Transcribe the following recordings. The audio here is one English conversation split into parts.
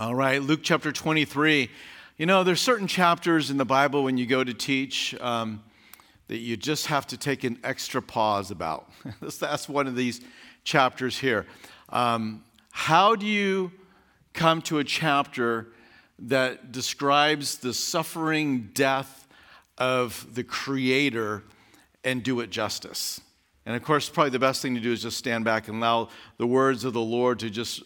All right, Luke chapter 23. You know, there's certain chapters in the Bible when you go to teach um, that you just have to take an extra pause about. That's one of these chapters here. Um, how do you come to a chapter that describes the suffering death of the Creator and do it justice? And of course, probably the best thing to do is just stand back and allow the words of the Lord to just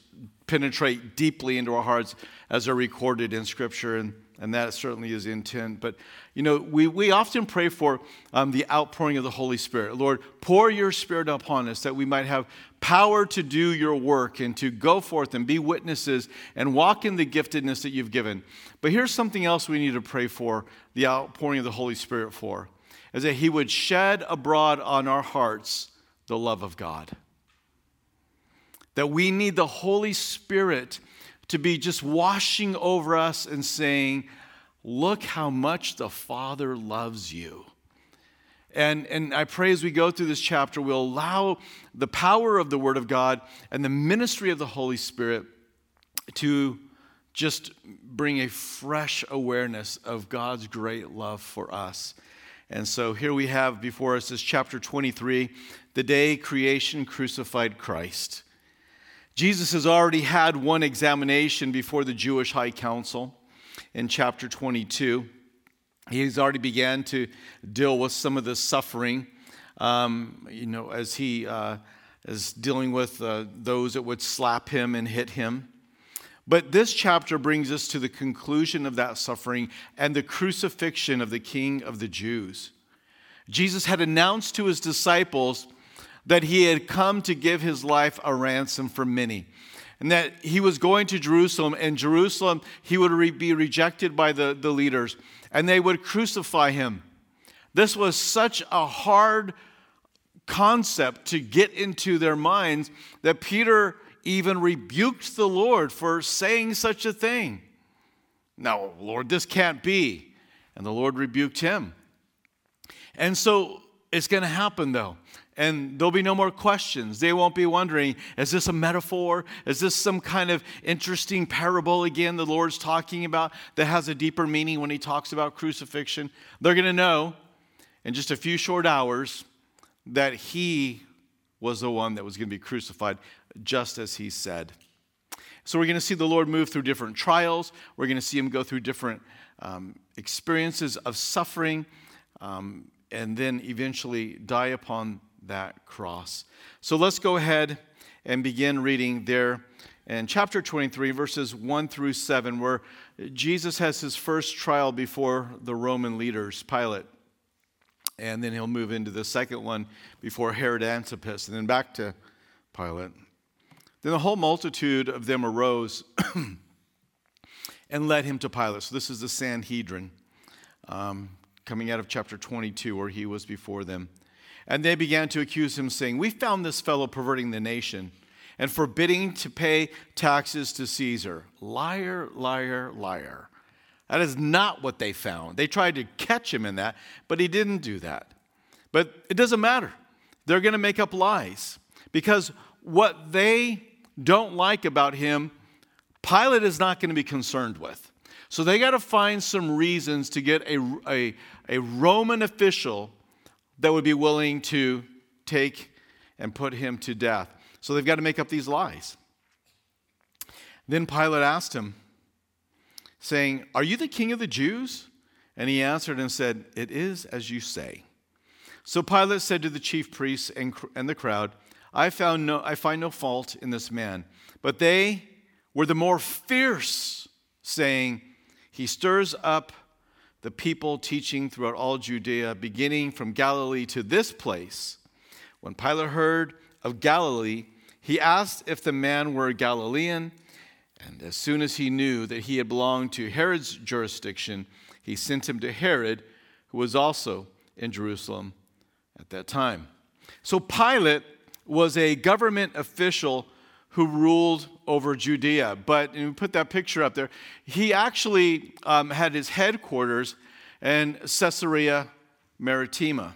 penetrate deeply into our hearts as they're recorded in Scripture. And, and that certainly is intent. But, you know, we, we often pray for um, the outpouring of the Holy Spirit. Lord, pour your Spirit upon us that we might have power to do your work and to go forth and be witnesses and walk in the giftedness that you've given. But here's something else we need to pray for the outpouring of the Holy Spirit for is that He would shed abroad on our hearts the love of God. That we need the Holy Spirit to be just washing over us and saying, Look how much the Father loves you. And, and I pray as we go through this chapter, we'll allow the power of the Word of God and the ministry of the Holy Spirit to just bring a fresh awareness of God's great love for us. And so here we have before us this chapter 23, the day creation crucified Christ. Jesus has already had one examination before the Jewish High Council in chapter 22. He's already began to deal with some of the suffering, um, you know, as he uh, is dealing with uh, those that would slap him and hit him. But this chapter brings us to the conclusion of that suffering and the crucifixion of the King of the Jews. Jesus had announced to his disciples that he had come to give his life a ransom for many. And that he was going to Jerusalem, and Jerusalem, he would re- be rejected by the, the leaders, and they would crucify him. This was such a hard concept to get into their minds that Peter even rebuked the Lord for saying such a thing. No, Lord, this can't be. And the Lord rebuked him. And so it's going to happen though. And there'll be no more questions. They won't be wondering, is this a metaphor? Is this some kind of interesting parable again the Lord's talking about that has a deeper meaning when he talks about crucifixion? They're going to know in just a few short hours that he was the one that was going to be crucified just as he said. So we're going to see the Lord move through different trials. We're going to see him go through different um, experiences of suffering um, and then eventually die upon that cross. So let's go ahead and begin reading there in chapter 23, verses 1 through 7, where Jesus has his first trial before the Roman leaders, Pilate. And then he'll move into the second one before Herod Antipas, and then back to Pilate. Then the whole multitude of them arose and led him to Pilate. So this is the Sanhedrin um, coming out of chapter 22, where he was before them. And they began to accuse him, saying, We found this fellow perverting the nation and forbidding to pay taxes to Caesar. Liar, liar, liar. That is not what they found. They tried to catch him in that, but he didn't do that. But it doesn't matter. They're going to make up lies because what they don't like about him, Pilate is not going to be concerned with. So they got to find some reasons to get a, a, a Roman official that would be willing to take and put him to death. So they've got to make up these lies. Then Pilate asked him, saying, Are you the king of the Jews? And he answered and said, It is as you say. So Pilate said to the chief priests and, and the crowd, I, found no, I find no fault in this man. But they were the more fierce, saying, He stirs up the people teaching throughout all Judea, beginning from Galilee to this place. When Pilate heard of Galilee, he asked if the man were a Galilean. And as soon as he knew that he had belonged to Herod's jurisdiction, he sent him to Herod, who was also in Jerusalem at that time. So Pilate was a government official who ruled over Judea. But we put that picture up there. He actually um, had his headquarters in Caesarea Maritima.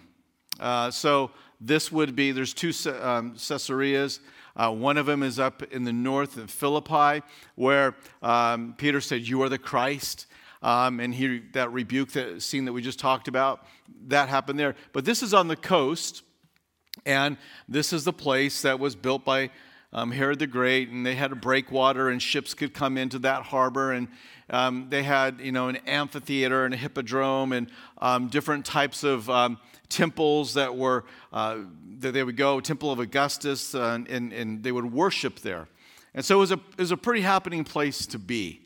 Uh, so this would be there's two um, Caesareas. Uh, one of them is up in the north of Philippi, where um, Peter said, You are the Christ. Um, and he, that rebuke that scene that we just talked about, that happened there. But this is on the coast, and this is the place that was built by um, Herod the Great, and they had a breakwater, and ships could come into that harbor, and um, they had, you know, an amphitheater and a hippodrome, and um, different types of um, temples that were uh, that they would go, Temple of Augustus, uh, and, and, and, they would worship there. And so it was a, it was a pretty happening place to be.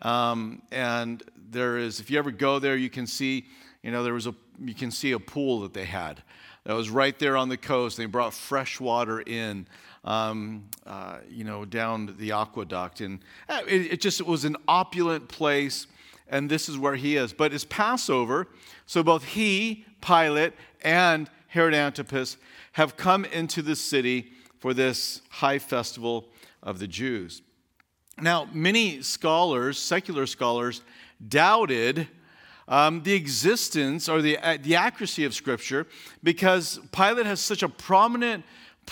Um, and there is, if you ever go there, you can see, you know, there was a, you can see a pool that they had that was right there on the coast. They brought fresh water in, um, uh, you know, down the aqueduct. And uh, it, it just it was an opulent place, and this is where he is. But it's Passover, so both he, Pilate, and Herod Antipas have come into the city for this high festival of the Jews. Now, many scholars, secular scholars, doubted um, the existence or the, uh, the accuracy of Scripture because Pilate has such a prominent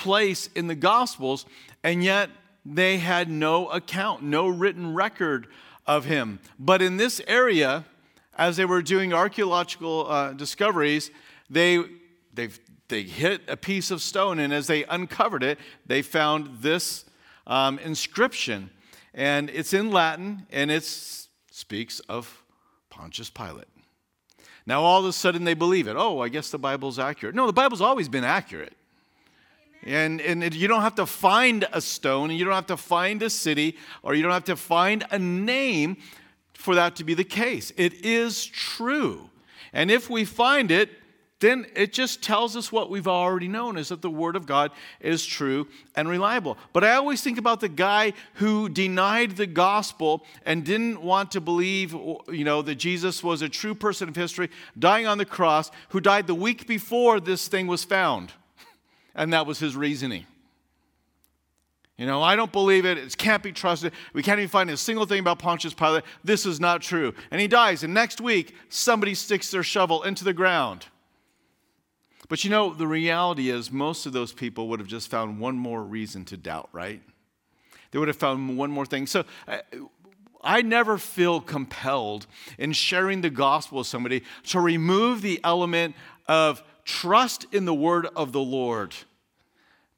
place in the Gospels, and yet they had no account, no written record of him. But in this area, as they were doing archaeological uh, discoveries, they, they they hit a piece of stone, and as they uncovered it, they found this um, inscription. And it's in Latin, and it speaks of Pontius Pilate. Now, all of a sudden, they believe it. Oh, I guess the Bible's accurate. No, the Bible's always been accurate. And, and you don't have to find a stone, and you don't have to find a city, or you don't have to find a name for that to be the case. It is true. And if we find it, then it just tells us what we've already known is that the Word of God is true and reliable. But I always think about the guy who denied the gospel and didn't want to believe, you know, that Jesus was a true person of history, dying on the cross, who died the week before this thing was found. And that was his reasoning. You know, I don't believe it. It can't be trusted. We can't even find a single thing about Pontius Pilate. This is not true. And he dies. And next week, somebody sticks their shovel into the ground. But you know, the reality is, most of those people would have just found one more reason to doubt, right? They would have found one more thing. So I, I never feel compelled in sharing the gospel with somebody to remove the element of trust in the word of the Lord,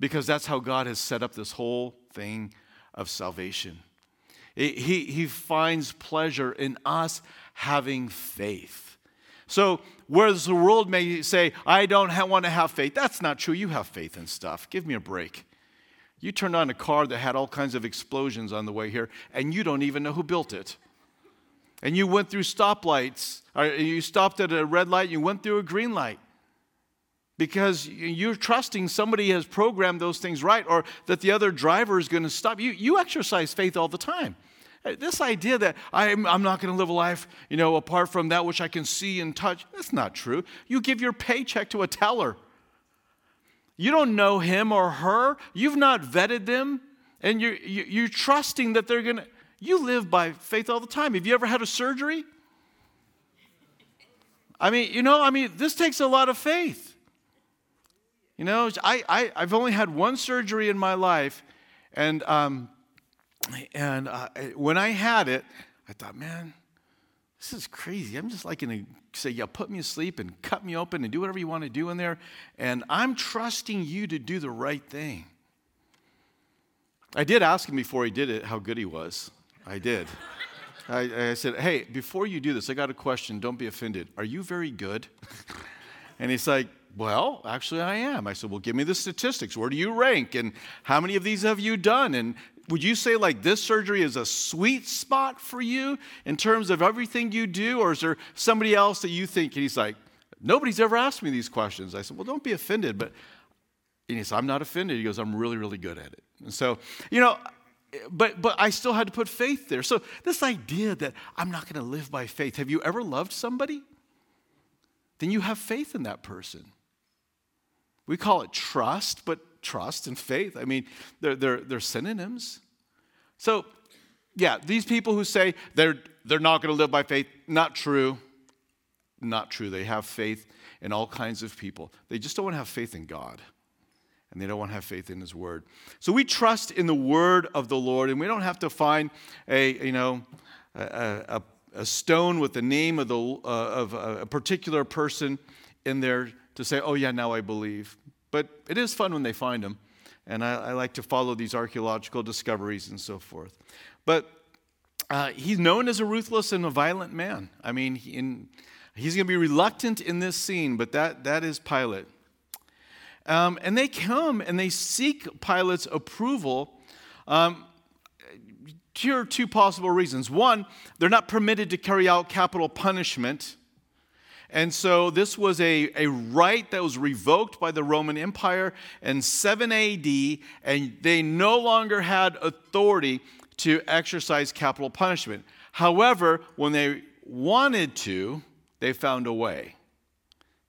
because that's how God has set up this whole thing of salvation. He, he finds pleasure in us having faith. So, whereas the world may say, I don't want to have faith, that's not true. You have faith in stuff. Give me a break. You turned on a car that had all kinds of explosions on the way here, and you don't even know who built it. And you went through stoplights, you stopped at a red light, you went through a green light. Because you're trusting somebody has programmed those things right, or that the other driver is going to stop. You, you exercise faith all the time. Uh, this idea that I'm, I'm not going to live a life, you know, apart from that which I can see and touch, that's not true. You give your paycheck to a teller. You don't know him or her. You've not vetted them. And you're, you're trusting that they're going to, you live by faith all the time. Have you ever had a surgery? I mean, you know, I mean, this takes a lot of faith. You know, I, I, I've only had one surgery in my life, and um, and uh, when I had it, I thought, man, this is crazy. I'm just like going to say, yeah, put me asleep and cut me open and do whatever you want to do in there. And I'm trusting you to do the right thing. I did ask him before he did it how good he was. I did. I, I, said, hey, before you do this, I got a question. Don't be offended. Are you very good? and he's like, well, actually, I am. I said, Well, give me the statistics. Where do you rank? And how many of these have you done? And would you say like this surgery is a sweet spot for you in terms of everything you do? Or is there somebody else that you think? And he's like, Nobody's ever asked me these questions. I said, Well, don't be offended. But and he said, I'm not offended. He goes, I'm really, really good at it. And so, you know, but but I still had to put faith there. So this idea that I'm not going to live by faith. Have you ever loved somebody? Then you have faith in that person. We call it trust, but trust and faith, I mean, they're, they're, they're synonyms. So, yeah, these people who say they're, they're not going to live by faith, not true. Not true. They have faith in all kinds of people. They just don't want to have faith in God. and they don't want to have faith in his word. So we trust in the word of the Lord, and we don't have to find a, you know, a, a, a stone with the name of, the, uh, of a particular person in there to say, oh, yeah, now I believe. But it is fun when they find them, and I, I like to follow these archaeological discoveries and so forth. But uh, he's known as a ruthless and a violent man. I mean, he, in, he's going to be reluctant in this scene, but that, that is Pilate. Um, and they come and they seek Pilate's approval. Um, here are two possible reasons. One, they're not permitted to carry out capital punishment. And so this was a, a right that was revoked by the Roman Empire in 7 AD, and they no longer had authority to exercise capital punishment. However, when they wanted to, they found a way.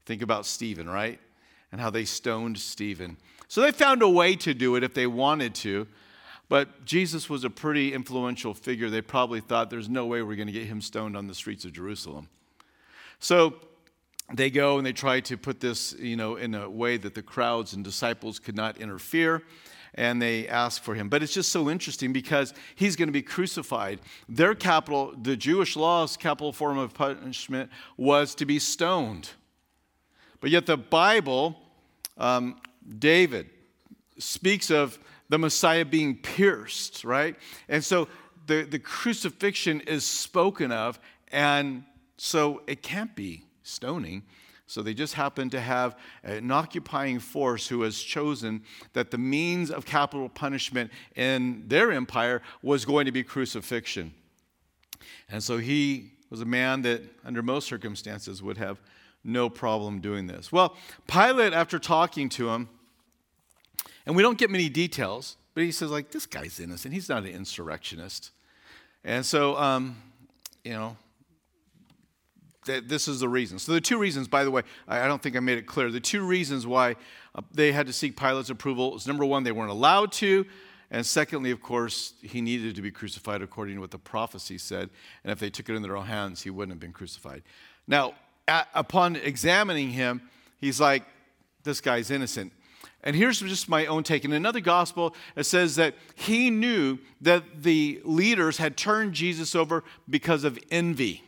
Think about Stephen, right? and how they stoned Stephen. So they found a way to do it if they wanted to. But Jesus was a pretty influential figure. They probably thought there's no way we're going to get him stoned on the streets of Jerusalem. So they go and they try to put this, you know, in a way that the crowds and disciples could not interfere and they ask for him. But it's just so interesting because he's going to be crucified. Their capital, the Jewish law's capital form of punishment was to be stoned. But yet the Bible, um, David speaks of the Messiah being pierced, right? And so the, the crucifixion is spoken of, and so it can't be stoning. So they just happen to have an occupying force who has chosen that the means of capital punishment in their empire was going to be crucifixion. And so he was a man that, under most circumstances, would have no problem doing this. Well, Pilate, after talking to him, and we don't get many details, but he says, like, this guy's innocent. He's not an insurrectionist. And so, um, you know, th- this is the reason. So, the two reasons, by the way, I, I don't think I made it clear. The two reasons why uh, they had to seek Pilate's approval is number one, they weren't allowed to. And secondly, of course, he needed to be crucified according to what the prophecy said. And if they took it in their own hands, he wouldn't have been crucified. Now, at, upon examining him, he's like, this guy's innocent. And here's just my own take. In another gospel, it says that he knew that the leaders had turned Jesus over because of envy.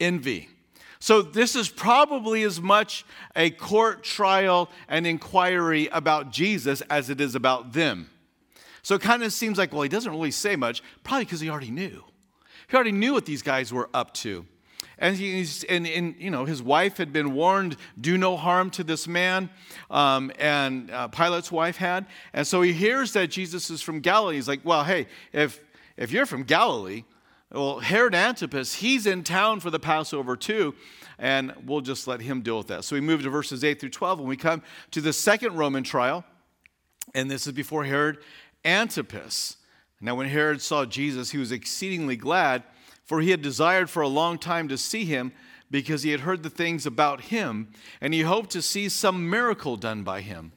Envy. So, this is probably as much a court trial and inquiry about Jesus as it is about them. So, it kind of seems like, well, he doesn't really say much, probably because he already knew. He already knew what these guys were up to. And, he's, and, and, you know, his wife had been warned, do no harm to this man. Um, and uh, Pilate's wife had. And so he hears that Jesus is from Galilee. He's like, well, hey, if, if you're from Galilee, well, Herod Antipas, he's in town for the Passover too, and we'll just let him deal with that. So we move to verses 8 through 12, and we come to the second Roman trial, and this is before Herod Antipas. Now, when Herod saw Jesus, he was exceedingly glad for he had desired for a long time to see him because he had heard the things about him, and he hoped to see some miracle done by him.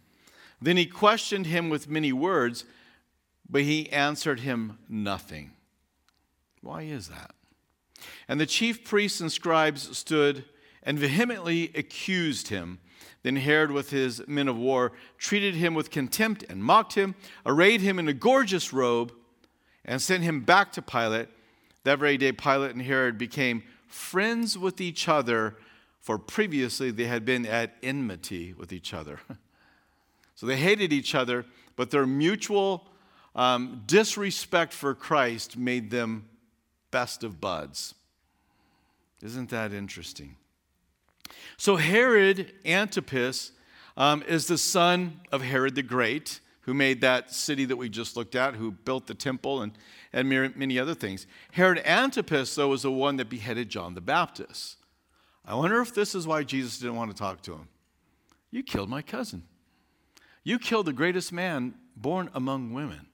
Then he questioned him with many words, but he answered him nothing. Why is that? And the chief priests and scribes stood and vehemently accused him. Then Herod, with his men of war, treated him with contempt and mocked him, arrayed him in a gorgeous robe, and sent him back to Pilate. That very day, Pilate and Herod became friends with each other, for previously they had been at enmity with each other. so they hated each other, but their mutual um, disrespect for Christ made them best of buds. Isn't that interesting? So Herod Antipas um, is the son of Herod the Great who made that city that we just looked at, who built the temple and, and many other things. Herod Antipas, though, was the one that beheaded John the Baptist. I wonder if this is why Jesus didn't want to talk to him. You killed my cousin. You killed the greatest man born among women,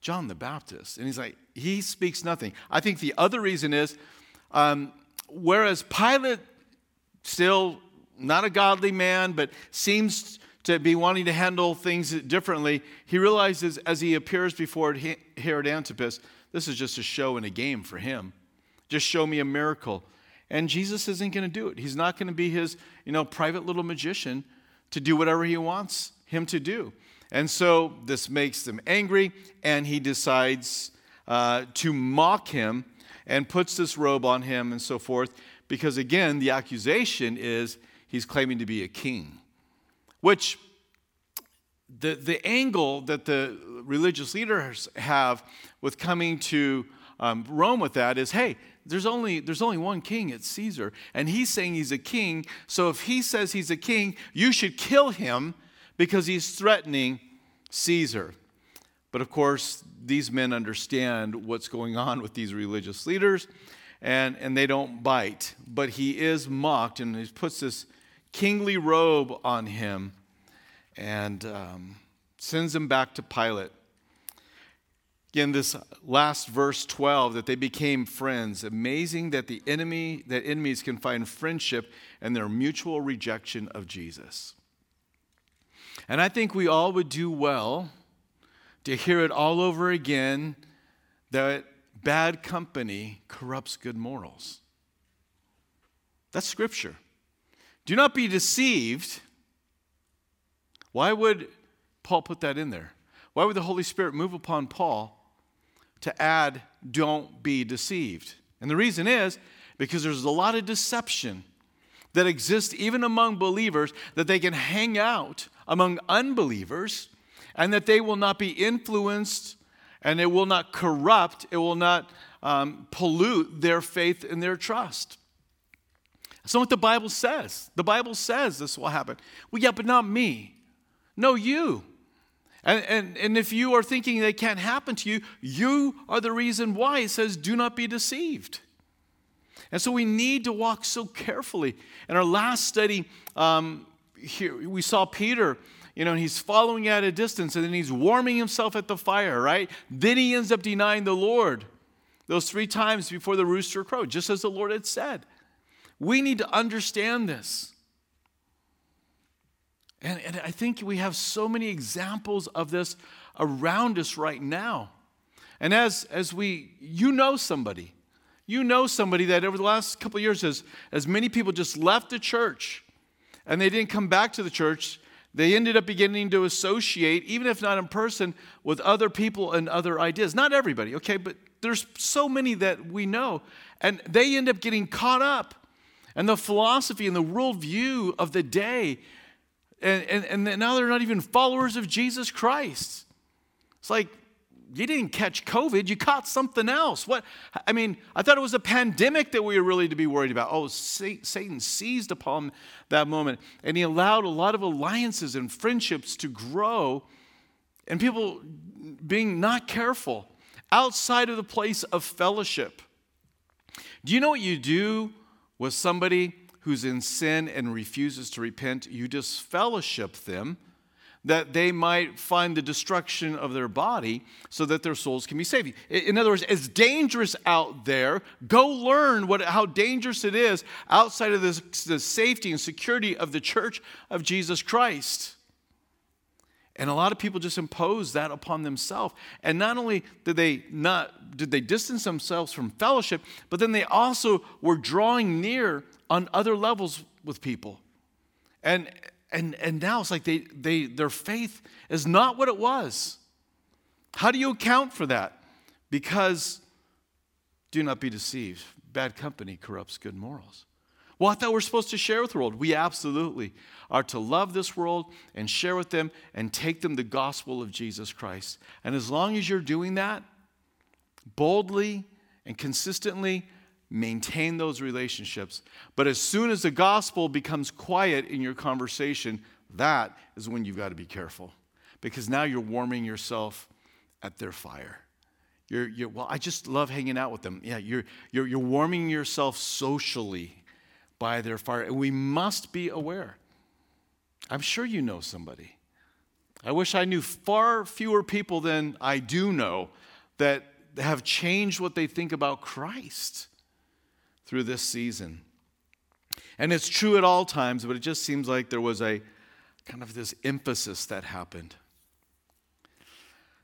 John the Baptist. And he's like, he speaks nothing. I think the other reason is um, whereas Pilate, still not a godly man, but seems to be wanting to handle things differently, he realizes as he appears before Herod Antipas, this is just a show and a game for him. Just show me a miracle. And Jesus isn't going to do it. He's not going to be his, you know, private little magician to do whatever he wants him to do. And so this makes them angry, and he decides uh, to mock him and puts this robe on him and so forth. Because again, the accusation is he's claiming to be a king, which the, the angle that the religious leaders have with coming to um, Rome with that is hey, there's only, there's only one king, it's Caesar. And he's saying he's a king. So if he says he's a king, you should kill him because he's threatening Caesar. But of course, these men understand what's going on with these religious leaders and, and they don't bite. But he is mocked and he puts this kingly robe on him and um, sends him back to Pilate. Again, this last verse 12, that they became friends. Amazing that the enemy, that enemies can find friendship and their mutual rejection of Jesus. And I think we all would do well to hear it all over again that bad company corrupts good morals. That's scripture. Do not be deceived. Why would Paul put that in there? Why would the Holy Spirit move upon Paul to add, don't be deceived? And the reason is because there's a lot of deception that exists even among believers that they can hang out among unbelievers and that they will not be influenced and it will not corrupt, it will not um, pollute their faith and their trust. That's not what the Bible says. The Bible says this will happen. Well, yeah, but not me. No, you. And, and, and if you are thinking they can't happen to you, you are the reason why. It says, do not be deceived. And so we need to walk so carefully. In our last study, um, here, we saw Peter you know, he's following at a distance and then he's warming himself at the fire, right? Then he ends up denying the Lord those three times before the rooster crowed, just as the Lord had said. We need to understand this. And, and I think we have so many examples of this around us right now. And as, as we, you know somebody, you know somebody that over the last couple years, as, as many people just left the church and they didn't come back to the church, they ended up beginning to associate, even if not in person, with other people and other ideas. Not everybody, okay, but there's so many that we know. And they end up getting caught up in the philosophy and the worldview of the day. And, and, and now they're not even followers of Jesus Christ. It's like, you didn't catch COVID, you caught something else. What? I mean, I thought it was a pandemic that we were really to be worried about. Oh, Satan seized upon that moment and he allowed a lot of alliances and friendships to grow and people being not careful outside of the place of fellowship. Do you know what you do with somebody who's in sin and refuses to repent? You disfellowship them that they might find the destruction of their body so that their souls can be saved. In other words, it's dangerous out there. Go learn what, how dangerous it is outside of this, the safety and security of the church of Jesus Christ. And a lot of people just impose that upon themselves. And not only did they not did they distance themselves from fellowship, but then they also were drawing near on other levels with people. And and, and now it's like they, they, their faith is not what it was. How do you account for that? Because do not be deceived. Bad company corrupts good morals. Well, I thought we're supposed to share with the world. We absolutely are to love this world and share with them and take them the gospel of Jesus Christ. And as long as you're doing that boldly and consistently, maintain those relationships. But as soon as the gospel becomes quiet in your conversation, that is when you've got to be careful because now you're warming yourself at their fire. You're, you're, well, I just love hanging out with them. Yeah, you're, you're, you're warming yourself socially by their fire. And we must be aware. I'm sure you know somebody. I wish I knew far fewer people than I do know that have changed what they think about Christ through this season. And it's true at all times, but it just seems like there was a kind of this emphasis that happened.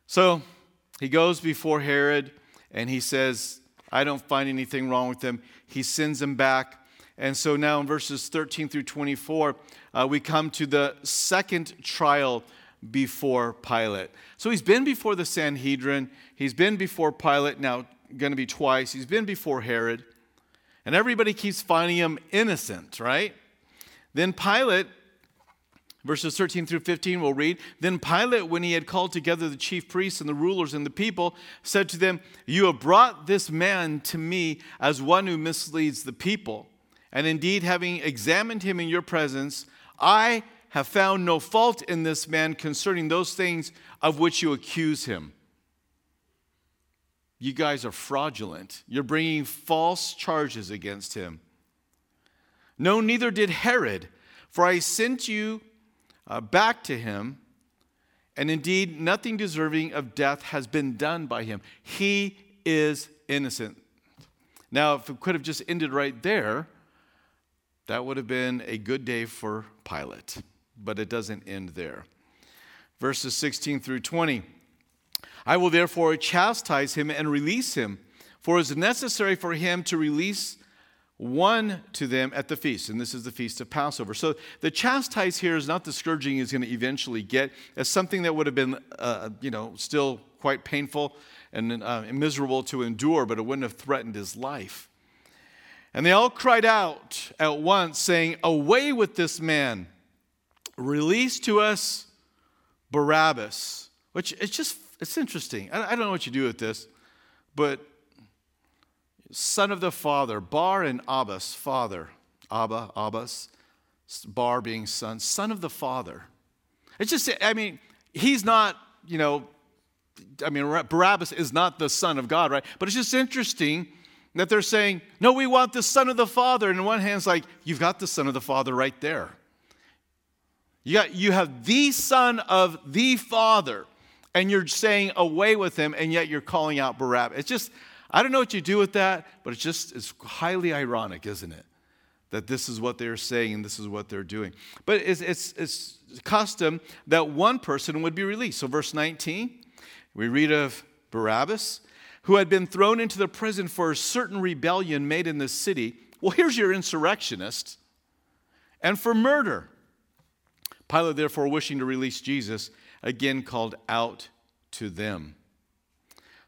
So he goes before Herod and he says, I don't find anything wrong with him. He sends him back. And so now in verses 13 through 24, uh, we come to the second trial before Pilate. So he's been before the Sanhedrin, he's been before Pilate, now going to be twice, he's been before Herod, and everybody keeps finding him innocent, right? Then Pilate, verses 13 through 15, we'll read. Then Pilate, when he had called together the chief priests and the rulers and the people, said to them, You have brought this man to me as one who misleads the people. And indeed, having examined him in your presence, I have found no fault in this man concerning those things of which you accuse him. You guys are fraudulent. You're bringing false charges against him. No, neither did Herod, for I sent you uh, back to him, and indeed, nothing deserving of death has been done by him. He is innocent. Now, if it could have just ended right there, that would have been a good day for Pilate, but it doesn't end there. Verses 16 through 20 I will therefore chastise him and release him, for it is necessary for him to release one to them at the feast. And this is the feast of Passover. So the chastise here is not the scourging he's going to eventually get, as something that would have been, uh, you know, still quite painful and uh, miserable to endure, but it wouldn't have threatened his life. And they all cried out at once, saying, Away with this man! Release to us Barabbas. Which it's just, it's interesting. I, I don't know what you do with this, but son of the father, Bar and Abbas, father, Abba, Abbas, Bar being son, son of the father. It's just, I mean, he's not, you know, I mean, Barabbas is not the son of God, right? But it's just interesting that they're saying, no, we want the Son of the Father. And in one hand, it's like, you've got the Son of the Father right there. You, got, you have the Son of the Father, and you're saying away with him, and yet you're calling out Barabbas. It's just, I don't know what you do with that, but it's just, it's highly ironic, isn't it? That this is what they're saying and this is what they're doing. But it's, it's, it's custom that one person would be released. So, verse 19, we read of Barabbas who had been thrown into the prison for a certain rebellion made in the city. Well, here's your insurrectionist. And for murder. Pilate, therefore, wishing to release Jesus, again called out to them.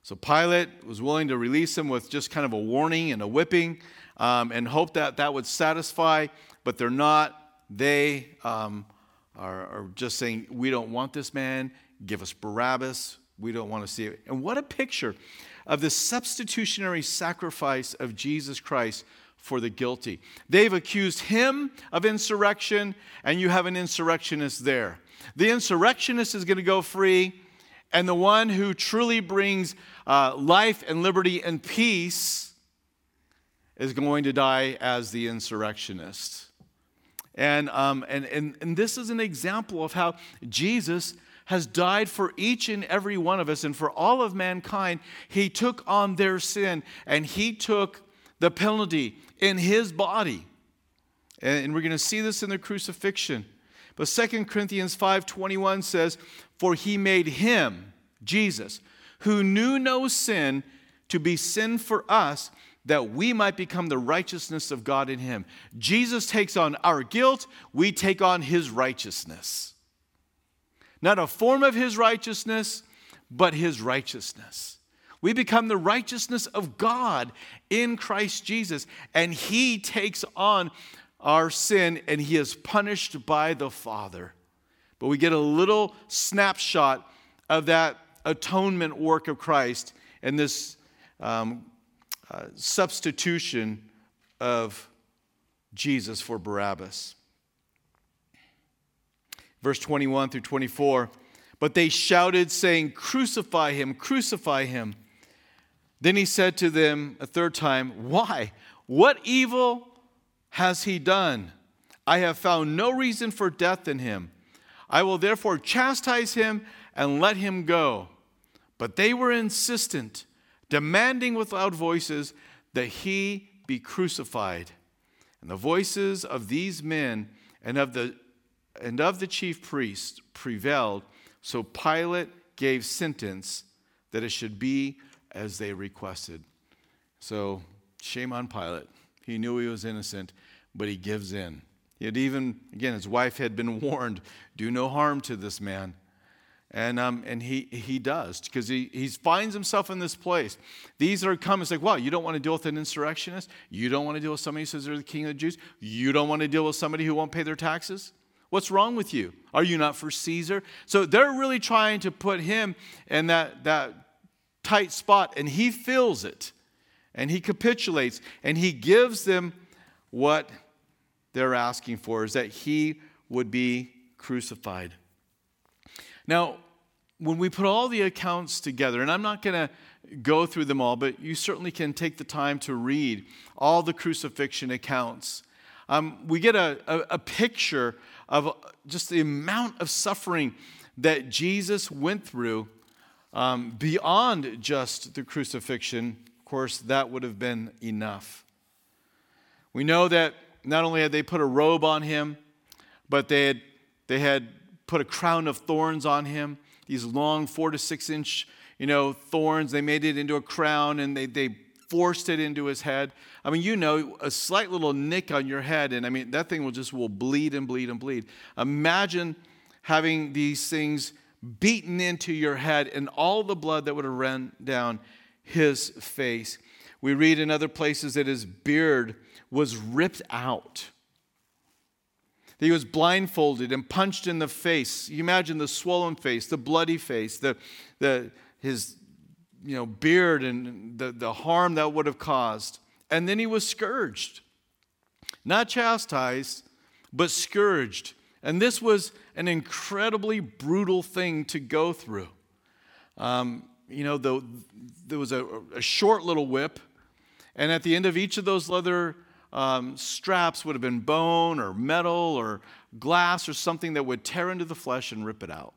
So Pilate was willing to release him with just kind of a warning and a whipping um, and hope that that would satisfy, but they're not. They um, are, are just saying, We don't want this man. Give us Barabbas. We don't want to see it. And what a picture of the substitutionary sacrifice of Jesus Christ for the guilty. They've accused him of insurrection, and you have an insurrectionist there. The insurrectionist is going to go free, and the one who truly brings uh, life and liberty and peace is going to die as the insurrectionist. And, um, and, and, and this is an example of how Jesus has died for each and every one of us and for all of mankind. He took on their sin and he took the penalty in his body. And we're going to see this in the crucifixion. But 2 Corinthians 5:21 says, "For he made him, Jesus, who knew no sin, to be sin for us." that we might become the righteousness of God in him. Jesus takes on our guilt, we take on his righteousness. Not a form of his righteousness, but his righteousness. We become the righteousness of God in Christ Jesus, and he takes on our sin and he is punished by the Father. But we get a little snapshot of that atonement work of Christ and this um, uh, substitution of Jesus for Barabbas verse 21 through 24. But they shouted, saying, Crucify him, crucify him. Then he said to them a third time, Why? What evil has he done? I have found no reason for death in him. I will therefore chastise him and let him go. But they were insistent, demanding with loud voices that he be crucified. And the voices of these men and of the and of the chief priests prevailed, so Pilate gave sentence that it should be as they requested. So, shame on Pilate. He knew he was innocent, but he gives in. He had even, again, his wife had been warned do no harm to this man. And, um, and he, he does because he, he finds himself in this place. These are coming. It's like, wow, you don't want to deal with an insurrectionist? You don't want to deal with somebody who says they're the king of the Jews? You don't want to deal with somebody who won't pay their taxes? What's wrong with you? Are you not for Caesar? So they're really trying to put him in that, that tight spot, and he feels it. And he capitulates, and he gives them what they're asking for is that he would be crucified. Now, when we put all the accounts together, and I'm not going to go through them all, but you certainly can take the time to read all the crucifixion accounts. Um, we get a, a, a picture of just the amount of suffering that Jesus went through um, beyond just the crucifixion. Course, that would have been enough. We know that not only had they put a robe on him, but they had, they had put a crown of thorns on him, these long four to six inch you know, thorns. They made it into a crown and they, they forced it into his head. I mean, you know, a slight little nick on your head, and I mean, that thing will just will bleed and bleed and bleed. Imagine having these things beaten into your head and all the blood that would have run down his face. We read in other places that his beard was ripped out. He was blindfolded and punched in the face. You imagine the swollen face, the bloody face, the, the, his you know, beard and the, the harm that would have caused. And then he was scourged. Not chastised, but scourged. And this was an incredibly brutal thing to go through. Um, you know, the, there was a, a short little whip, and at the end of each of those leather um, straps would have been bone or metal or glass or something that would tear into the flesh and rip it out.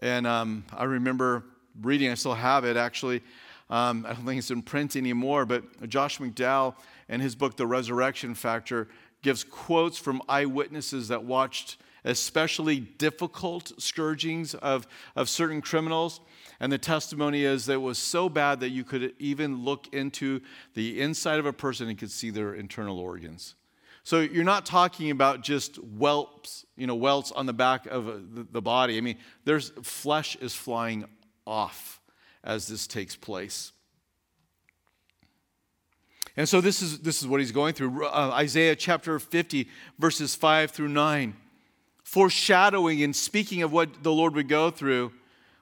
And um, I remember reading, I still have it actually. Um, I don't think it's in print anymore, but Josh McDowell in his book, The Resurrection Factor, gives quotes from eyewitnesses that watched especially difficult scourgings of, of certain criminals. And the testimony is that it was so bad that you could even look into the inside of a person and could see their internal organs. So you're not talking about just whelps, you know, welts on the back of uh, the body. I mean, there's flesh is flying off as this takes place. And so this is, this is what he's going through. Uh, Isaiah chapter 50, verses 5 through 9, foreshadowing and speaking of what the Lord would go through.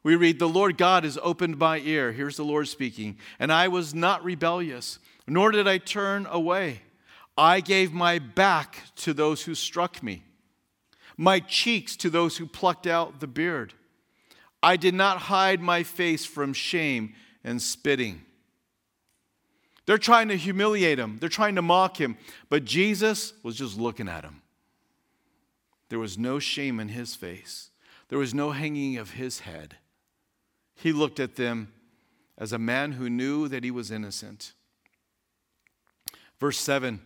We read, The Lord God has opened my ear. Here's the Lord speaking. And I was not rebellious, nor did I turn away. I gave my back to those who struck me, my cheeks to those who plucked out the beard. I did not hide my face from shame and spitting. They're trying to humiliate him, they're trying to mock him, but Jesus was just looking at him. There was no shame in his face, there was no hanging of his head. He looked at them as a man who knew that he was innocent. Verse 7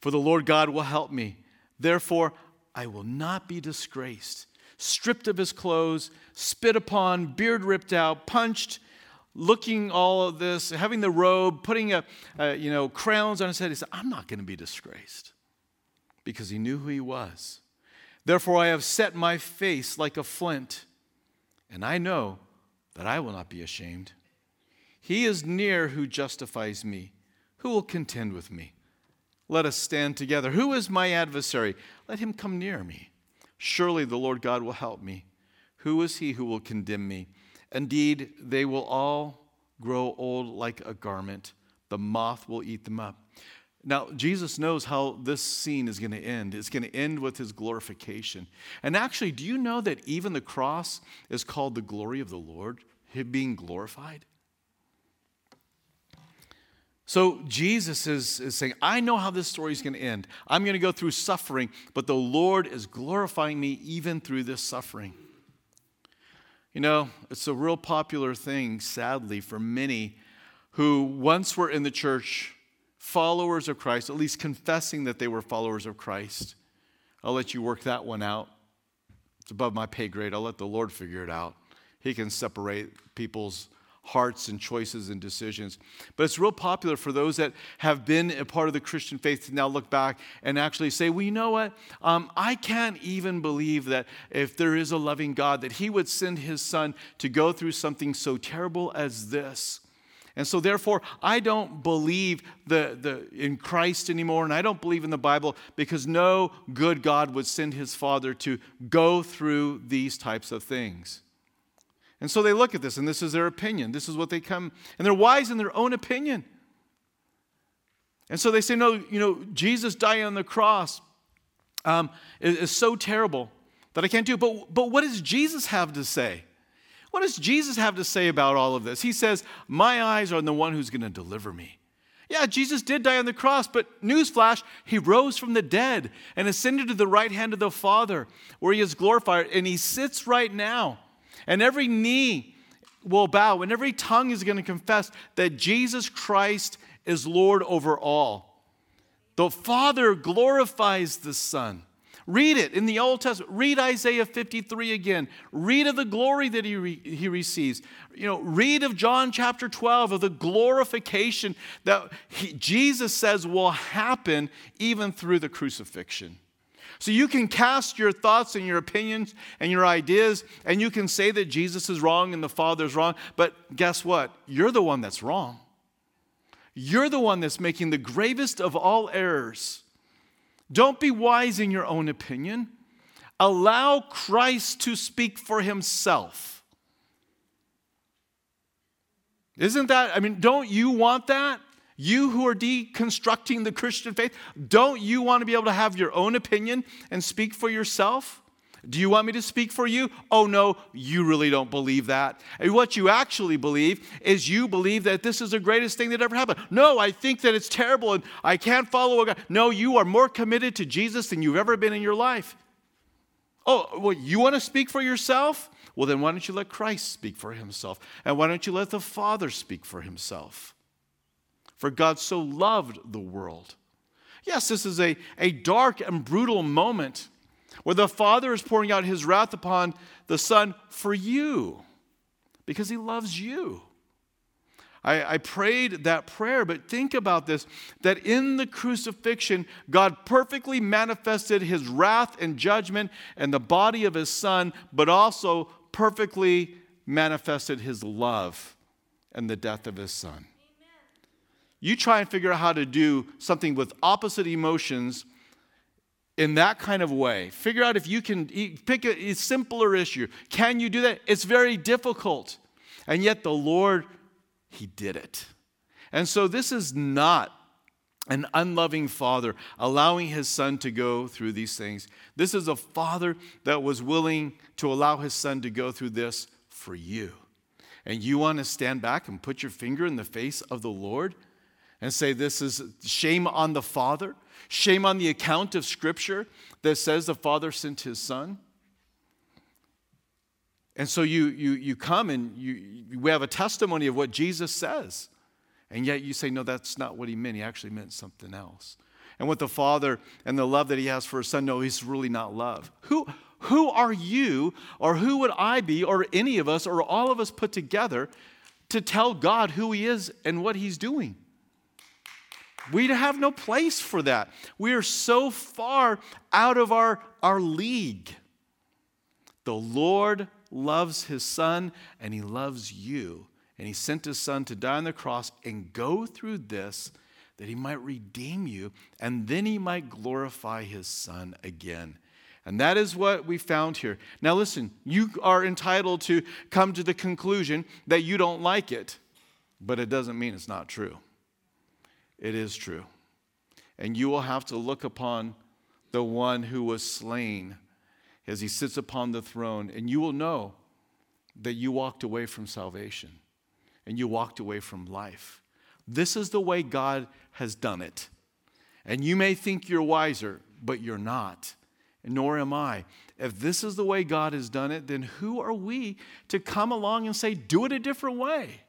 For the Lord God will help me. Therefore, I will not be disgraced. Stripped of his clothes, spit upon, beard ripped out, punched, looking all of this, having the robe, putting a, a you know crowns on his head. He said, "I'm not going to be disgraced," because he knew who he was. Therefore, I have set my face like a flint, and I know that I will not be ashamed. He is near who justifies me. Who will contend with me? Let us stand together. Who is my adversary? Let him come near me. Surely the Lord God will help me. Who is he who will condemn me? Indeed, they will all grow old like a garment. The moth will eat them up. Now, Jesus knows how this scene is going to end. It's going to end with his glorification. And actually, do you know that even the cross is called the glory of the Lord, him being glorified? So Jesus is, is saying, I know how this story is going to end. I'm going to go through suffering, but the Lord is glorifying me even through this suffering. You know, it's a real popular thing, sadly, for many who once were in the church followers of Christ, at least confessing that they were followers of Christ. I'll let you work that one out. It's above my pay grade. I'll let the Lord figure it out. He can separate people's hearts and choices and decisions. But it's real popular for those that have been a part of the Christian faith to now look back and actually say, well, you know what? Um, I can't even believe that if there is a loving God, that He would send His Son to go through something so terrible as this. And so, therefore, I don't believe the, the, in Christ anymore, and I don't believe in the Bible because no good God would send his Father to go through these types of things. And so they look at this, and this is their opinion. This is what they come, and they're wise in their own opinion. And so they say, no, you know, Jesus dying on the cross um, is, is so terrible that I can't do it. But, but what does Jesus have to say? What does Jesus have to say about all of this? He says, My eyes are on the one who's going to deliver me. Yeah, Jesus did die on the cross, but newsflash, he rose from the dead and ascended to the right hand of the Father, where he is glorified, and he sits right now and every knee will bow, and every tongue is going to confess that Jesus Christ is Lord over all. The Father glorifies the Son. Read it in the Old Testament. Read Isaiah 53 again. Read of the glory that he, re- he receives. You know, read of John chapter 12 of the glorification that he, Jesus says will happen even through the crucifixion. So you can cast your thoughts and your opinions and your ideas, and you can say that Jesus is wrong and the Father's wrong, but guess what? You're the one that's wrong. You're the one that's making the gravest of all errors. Don't be wise in your own opinion. Allow Christ to speak for himself. Isn't that, I mean, don't you want that? You who are deconstructing the Christian faith, don't you want to be able to have your own opinion and speak for yourself? Do you want me to speak for you? Oh, no, you really don't believe that. And what you actually believe is you believe that this is the greatest thing that ever happened. No, I think that it's terrible and I can't follow a God. No, you are more committed to Jesus than you've ever been in your life. Oh, well, you want to speak for yourself? Well, then why don't you let Christ speak for himself? And why don't you let the Father speak for himself? For God so loved the world. Yes, this is a, a dark and brutal moment where the Father is pouring out his wrath upon the Son for you because he loves you. I, I, prayed that prayer, but think about this that in the crucifixion, God perfectly manifested his wrath and judgment and the body of his Son, but also perfectly manifested his love and the death of his Son. You try and figure out how to do something with opposite emotions in that kind of way. Figure out if you can pick a, simpler issue. Can you do that? It's very difficult. And yet the Lord, He did it. And so this is not an unloving father allowing his son to go through these things. This is a father that was willing to allow his son to go through this for you. And you want to stand back and put your finger in the face of the Lord? And say this is shame on the Father, shame on the account of Scripture that says the Father sent his Son. And so you, you, you come and you, we have a testimony of what Jesus says. And yet you say, no, that's not what he meant. He actually meant something else. And what the Father and the love that he has for his Son, no, he's really not love. Who, who are you, or who would I be, or any of us, or all of us put together to tell God who he is and what he's doing? We have no place for that. We are so far out of our, our league. The Lord loves his son and he loves you. And he sent his son to die on the cross and go through this that he might redeem you and then he might glorify his son again. And that is what we found here. Now, listen, you are entitled to come to the conclusion that you don't like it, but it doesn't mean it's not true. It is true. And you will have to look upon the one who was slain as he sits upon the throne, and you will know that you walked away from salvation and you walked away from life. This is the way God has done it. And you may think you're wiser, but you're not, nor am I. If this is the way God has done it, then who are we to come along and say, do it a different way?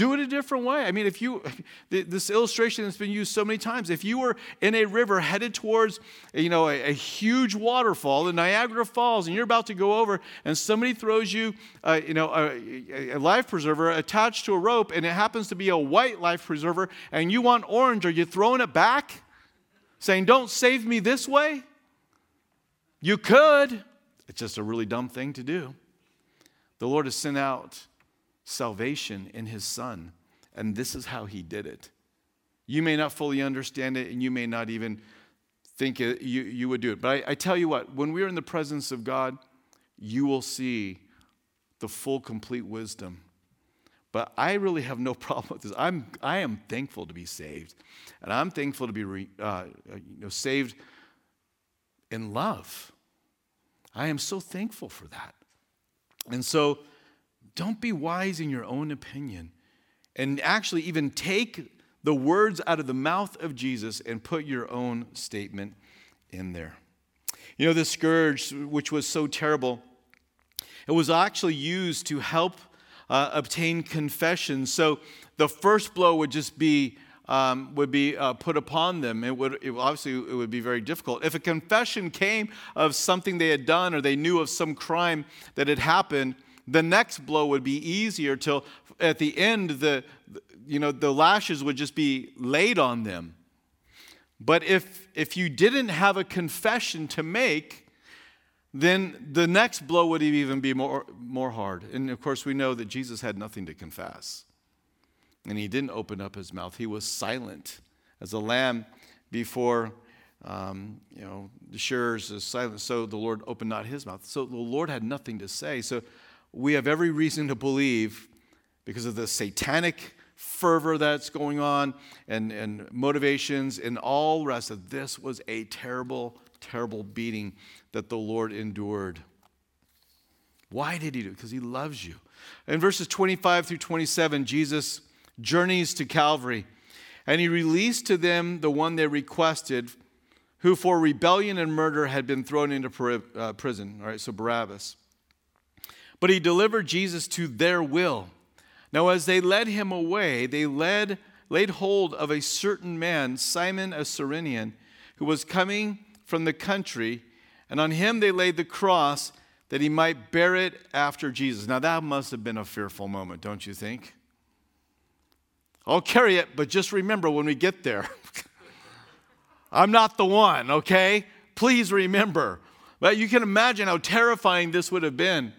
Do it a different way. I mean, if you, this illustration has been used so many times. If you were in a river headed towards, you know, a, a huge waterfall, the Niagara Falls, and you're about to go over, and somebody throws you, uh, you know, a, a life preserver attached to a rope, and it happens to be a white life preserver, and you want orange, are you throwing it back? Saying, don't save me this way? You could. It's just a really dumb thing to do. The Lord has sent out salvation in his Son, and this is how he did it. You may not fully understand it, and you may not even think it, you, you would do it. But I, I tell you what, when we are in the presence of God, you will see the full, complete wisdom. But I really have no problem with this. I'm, I am thankful to be saved. And I'm thankful to be re, uh, you know, saved in love. I am so thankful for that. And so don't be wise in your own opinion. And actually, even take the words out of the mouth of Jesus and put your own statement in there. You know, this scourge, which was so terrible, it was actually used to help uh, obtain confession. So the first blow would just be um, would be uh, put upon them. It would it, obviously it would be very difficult. If a confession came of something they had done or they knew of some crime that had happened, the next blow would be easier till at the end the you know the lashes would just be laid on them. But if if you didn't have a confession to make then the next blow would even be more more hard. And of course we know that jesus had nothing to confess. And he didn't open up his mouth. He was silent as a lamb before um, you know the shearers is silent. So the lord opened not his mouth. So the lord had nothing to say. So we have every reason to believe, because of the satanic fervor that's going on and, and motivations and all the rest of this was a terrible, terrible beating that the Lord endured. Why did he do it? Because he loves you. In verses 25 through 27, Jesus journeys to Calvary and he released to them the one they requested, who for rebellion and murder had been thrown into uh, prison. All right, so Barabbas. But he delivered Jesus to their will. Now, as they led him away, they led, laid hold of a certain man, Simon a Cyrenian, who was coming from the country, and on him they laid the cross that he might bear it after Jesus. Now, that must have been a fearful moment, don't you think? I'll carry it, but just remember when we get there, I'm not the one, okay? Please remember. But you can imagine how terrifying this would have been.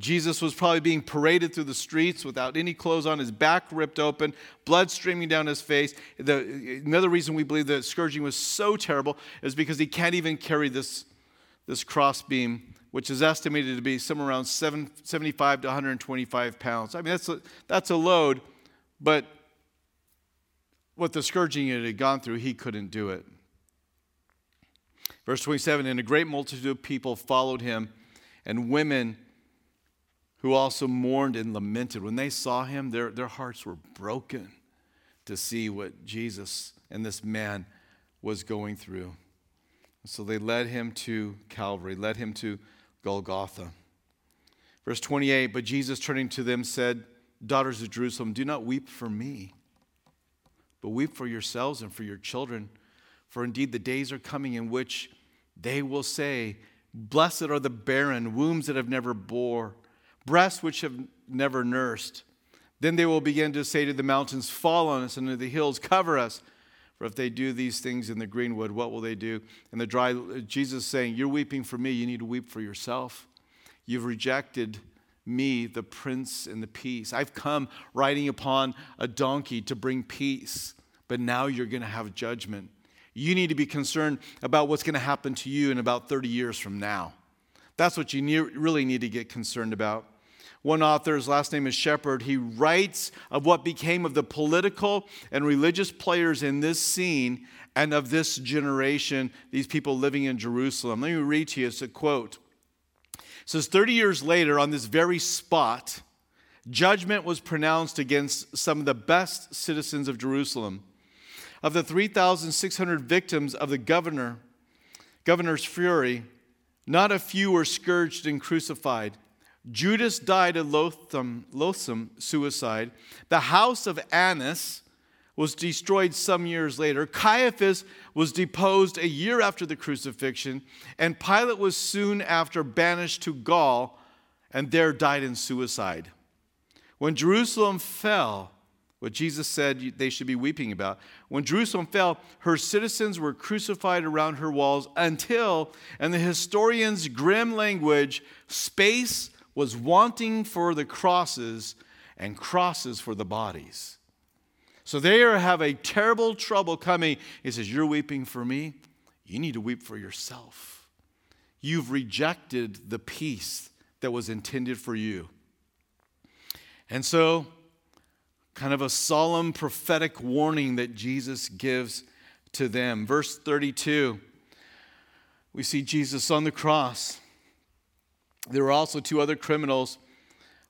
Jesus was probably being paraded through the streets without any clothes on, his back ripped open, blood streaming down his face. The, another reason we believe that scourging was so terrible is because he can't even carry this, this crossbeam, which is estimated to be somewhere around seven, 75 to 125 pounds. I mean, that's a, that's a load, but what the scourging it had gone through, he couldn't do it. Verse 27 And a great multitude of people followed him, and women who also mourned and lamented. When they saw him, their, their hearts were broken to see what Jesus and this man was going through. So they led him to Calvary, led him to Golgotha. Verse 28 But Jesus, turning to them, said, Daughters of Jerusalem, do not weep for me, but weep for yourselves and for your children. For indeed the days are coming in which they will say, Blessed are the barren, wombs that have never bore breasts which have never nursed. Then they will begin to say to the mountains, Fall on us, and to the hills, cover us. For if they do these things in the greenwood, what will they do? And the dry, Jesus saying, You're weeping for me, you need to weep for yourself. You've rejected me, the Prince and the peace. I've come riding upon a donkey to bring peace, but now you're going to have judgment. You need to be concerned about what's going to happen to you in about 30 years from now. That's what you really need to get concerned about. One author's last name is Shepherd. He writes of what became of the political and religious players in this scene and of this generation, these people living in Jerusalem. Let me read to you. It's a quote. It says 30 years later, on this very spot, judgment was pronounced against some of the best citizens of Jerusalem. Of the 3,600 victims of the governor, governor's fury, not a few were scourged and crucified Judas died a loathsome, loathsome suicide. The house of Annas was destroyed some years later. Caiaphas was deposed a year after the crucifixion, and Pilate was soon after banished to Gaul and there died in suicide. When Jerusalem fell, what Jesus said they should be weeping about. When Jerusalem fell, her citizens were crucified around her walls until, in the historian's grim language, space was wanting for the crosses and crosses for the bodies. So they have a terrible trouble coming. He says, You're weeping for me. You need to weep for yourself. You've rejected the peace that was intended for you. And so, kind of a solemn prophetic warning that Jesus gives to them. Verse 32, we see Jesus on the cross. There were also two other criminals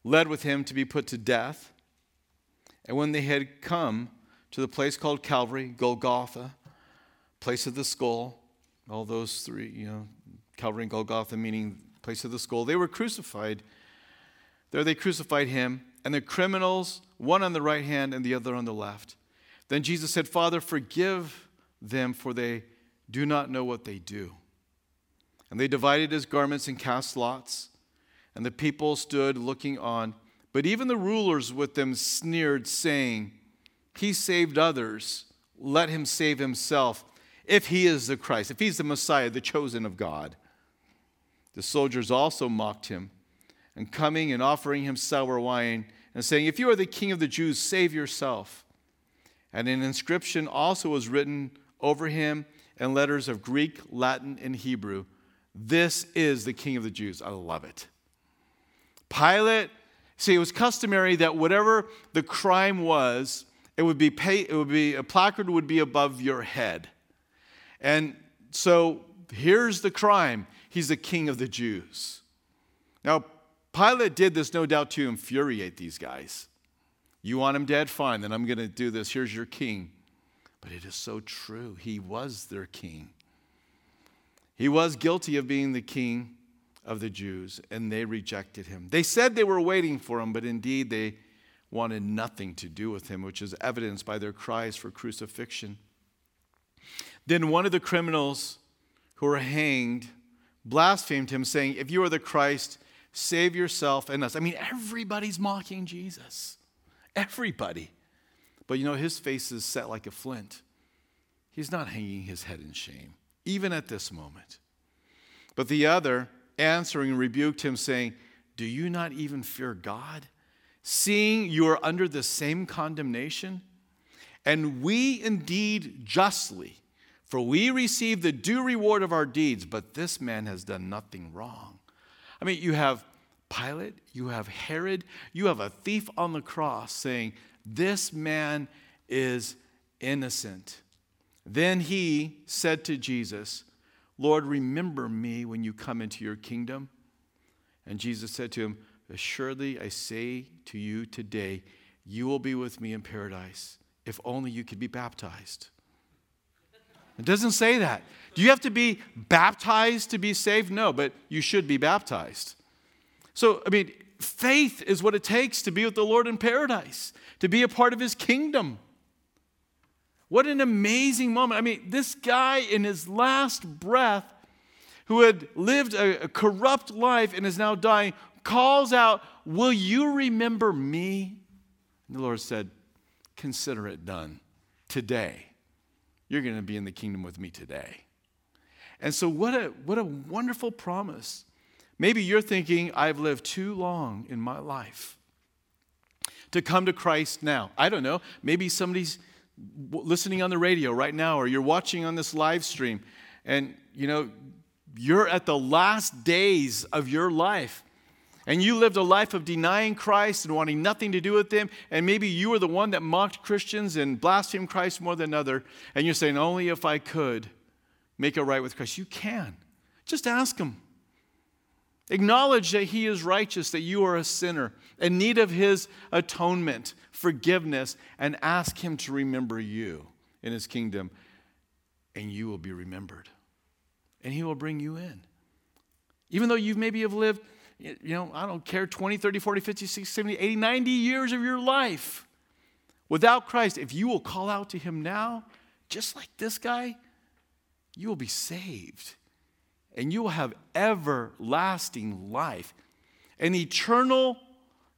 led with him to be put to death. And when they had come to the place called Calvary, Golgotha, place of the skull, all those three, you know, Calvary and Golgotha meaning place of the skull, they were crucified. There they crucified him, and the criminals, one on the right hand and the other on the left. Then Jesus said, Father, forgive them, for they do not know what they do. And they divided his garments and cast lots, and the people stood looking on. But even the rulers with them sneered, saying, He saved others, let him save himself, if he is the Christ, if he's the Messiah, the chosen of God. The soldiers also mocked him, and coming and offering him sour wine, and saying, If you are the king of the Jews, save yourself. And an inscription also was written over him in letters of Greek, Latin, and Hebrew this is the King of the Jews. I love it. Pilate, see, it was customary that whatever the crime was, it would be pay, it would be a placard would be above your head. And so here's the crime. He's the king of the Jews. Now, Pilate did this no doubt to infuriate these guys. You want him dead? Fine, then I'm going to do this. Here's your king. But it is so true. He was their king. He was guilty of being the king of the Jews, and they rejected him. They said they were waiting for him, but indeed they wanted nothing to do with him, which is evidenced by their cries for crucifixion. Then one of the criminals who were hanged blasphemed him, saying, If you are the Christ, save yourself and us. I mean, everybody's mocking Jesus. Everybody. But you know, his face is set like a flint. He's not hanging his head in shame even at this moment. But the other, answering, rebuked him, saying, Do you not even fear God, seeing you are under the same condemnation? And we indeed justly, for we receive the due reward of our deeds, but this man has done nothing wrong. I mean, you have Pilate, you have Herod, you have a thief on the cross saying, This man is innocent. Then he said to Jesus, Lord, remember me when you come into your kingdom. And Jesus said to him, Assuredly, I say to you today, you will be with me in paradise if only you could be baptized. It doesn't say that. Do you have to be baptized to be saved? No, but you should be baptized. So, I mean, faith is what it takes to be with the Lord in paradise, to be a part of his kingdom. What an amazing moment. I mean, this guy in his last breath, who had lived a, corrupt life and is now dying, calls out, Will you remember me? And the Lord said, Consider it done today. You're going to be in the kingdom with me today. And so, what a, what a wonderful promise. Maybe you're thinking, I've lived too long in my life to come to Christ now. I don't know. Maybe somebody's listening on the radio right now or you're watching on this live stream and you know you're at the last days of your life and you lived a life of denying Christ and wanting nothing to do with him and maybe you were the one that mocked Christians and blasphemed Christ more than another and you're saying only if I could make it right with Christ you can just ask him Acknowledge that He is righteous, that you are a sinner, in need of His atonement, forgiveness, and ask Him to remember you in His kingdom, and you will be remembered. And He will bring you in. Even though you maybe have lived you know, I don't care, 20, 30, 40, 50, 60, 70, 80, 90 years of your life without Christ, if you will call out to him now, just like this guy, you will be saved. And you will have everlasting life, an eternal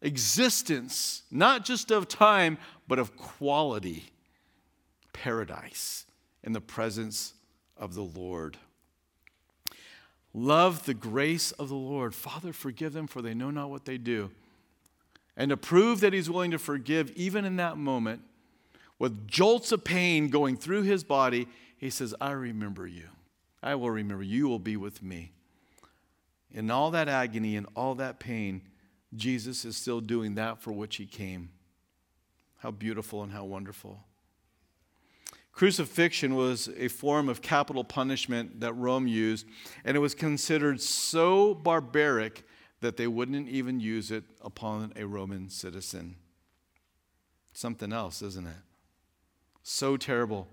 existence, not just of time, but of quality, paradise in the presence of the Lord. Love the grace of the Lord. Father, forgive them, for they know not what they do. And to prove that He's willing to forgive, even in that moment, with jolts of pain going through His body, He says, I remember you. I will remember. You will be with me. In all that agony and all that pain, Jesus is still doing that for which He came. How beautiful and how wonderful. Crucifixion was a form of capital punishment that Rome used, and it was considered so barbaric that they wouldn't even use it upon a Roman citizen. Something else, isn't it? So terrible.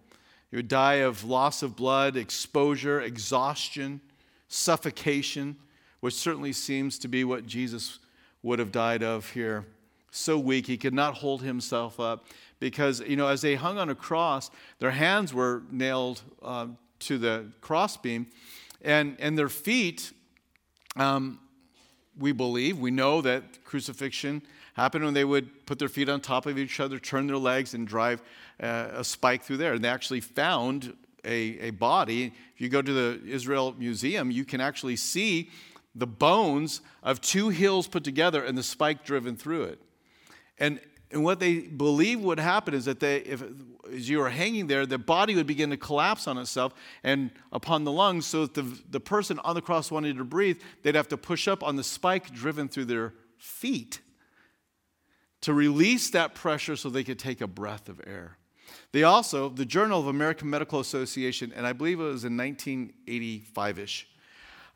You would die of loss of blood, exposure, exhaustion, suffocation, which certainly seems to be what Jesus would have died of here. So weak, he could not hold himself up because, you know, as they hung on a cross, their hands were nailed uh, to the crossbeam, and, and their feet, um, we believe, we know that crucifixion happened when they would put their feet on top of each other, turn their legs, and drive uh, a spike through there. And they actually found a, a body. If you go to the Israel Museum, you can actually see the bones of two hills put together and the spike driven through it. And and what they believe would happen is that they, if, as you were hanging there, the body would begin to collapse on itself and upon the lungs. So that the, the person on the cross wanted to breathe, they'd have to push up on the spike driven through their feet to release that pressure so they could take a breath of air. They also, the Journal of American Medical Association, and I believe it was in 1985 ish,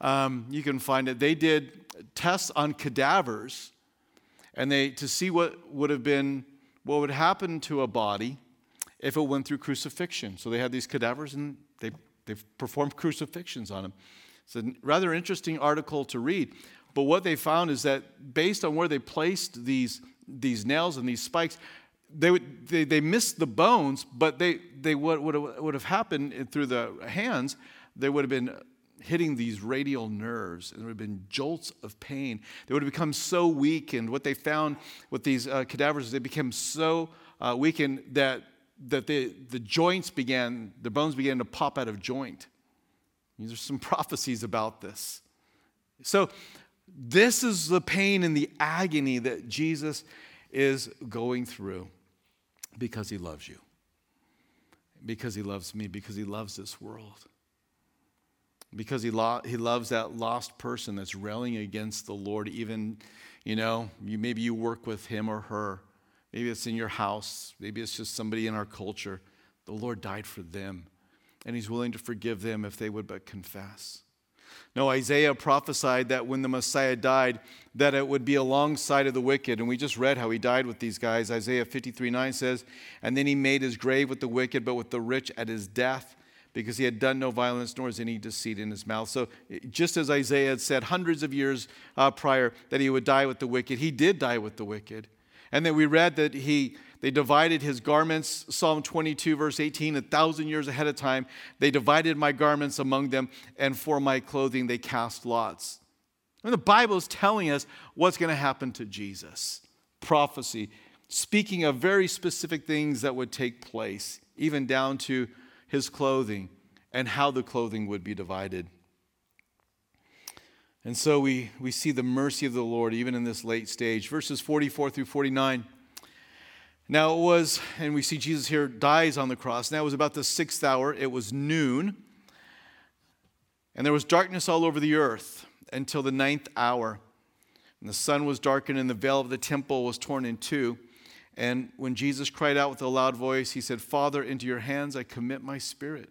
um, you can find it, they did tests on cadavers and they to see what would have been what would happen to a body if it went through crucifixion. So they had these cadavers and they they performed crucifixions on them. It's a rather interesting article to read. But what they found is that based on where they placed these these nails and these spikes, they, would, they, they missed the bones, but they, they would, would, would have happened through the hands. They would have been hitting these radial nerves, and there would have been jolts of pain. They would have become so weakened. What they found with these uh, cadavers, they became so uh, weakened that, that the, the joints began, the bones began to pop out of joint. There's some prophecies about this. So, this is the pain and the agony that Jesus is going through because he loves you, because he loves me, because he loves this world because he, lo- he loves that lost person that's railing against the Lord. Even, you know, you, maybe you work with him or her. Maybe it's in your house. Maybe it's just somebody in our culture. The Lord died for them, and he's willing to forgive them if they would but confess. No, Isaiah prophesied that when the Messiah died, that it would be alongside of the wicked. And we just read how he died with these guys. Isaiah 53 9 says, And then he made his grave with the wicked, but with the rich at his death because he had done no violence, nor is any deceit in his mouth. So, just as Isaiah had said hundreds of years uh, prior that he would die with the wicked, he did die with the wicked. And then we read that he they divided his garments, Psalm 22, verse 18, a thousand years ahead of time. They divided my garments among them, and for my clothing they cast lots. And the Bible is telling us what's going to happen to Jesus. Prophecy, speaking of very specific things that would take place, even down to his clothing and how the clothing would be divided. And so we, we see the mercy of the Lord even in this late stage. Verses 44 through 49. Now it was, and we see Jesus here dies on the cross. Now it was about the sixth hour, it was noon, and there was darkness all over the earth until the ninth hour. And the sun was darkened, and the veil of the temple was torn in two. And when Jesus cried out with a loud voice, he said, Father, into your hands I commit my spirit.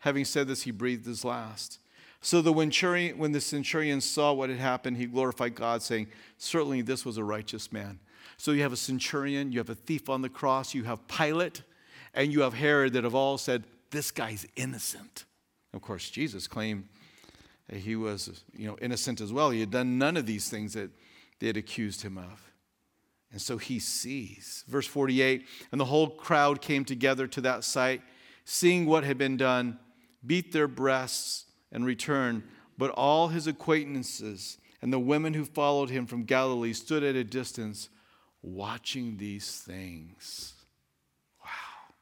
Having said this, he breathed his last. So the centurion, when the centurion saw what had happened, he glorified God, saying, Certainly this was a righteous man. So you have a centurion, you have a thief on the cross, you have Pilate, and you have Herod that have all said, This guy's innocent. Of course, Jesus claimed he was you know, innocent as well. He had done none of these things that they had accused him of. And so he sees. Verse 48 And the whole crowd came together to that sight, seeing what had been done, beat their breasts, and returned. But all his acquaintances and the women who followed him from Galilee stood at a distance watching these things. Wow.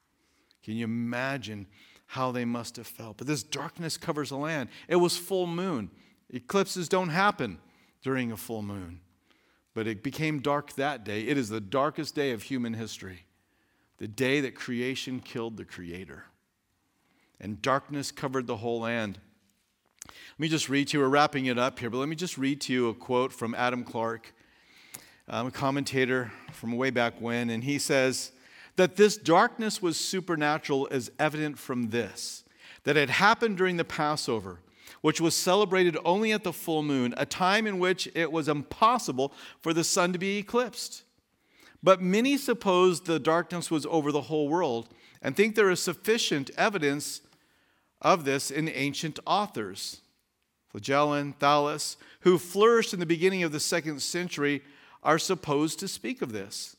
Can you imagine how they must have felt? But this darkness covers the land. It was full moon. Eclipses don't happen during a full moon. But it became dark that day. It is the darkest day of human history, the day that creation killed the Creator. And darkness covered the whole land. Let me just read to you, we're wrapping it up here, but let me just read to you a quote from Adam Clarke, um, a commentator from way back when, and he says that this darkness was supernatural is evident from this that it happened during the Passover, which was celebrated only at the full moon, a time in which it was impossible for the sun to be eclipsed. But many suppose the darkness was over the whole world and think there is sufficient evidence of this in ancient authors. Phlegon, Thales, who flourished in the beginning of the second century, are supposed to speak of this.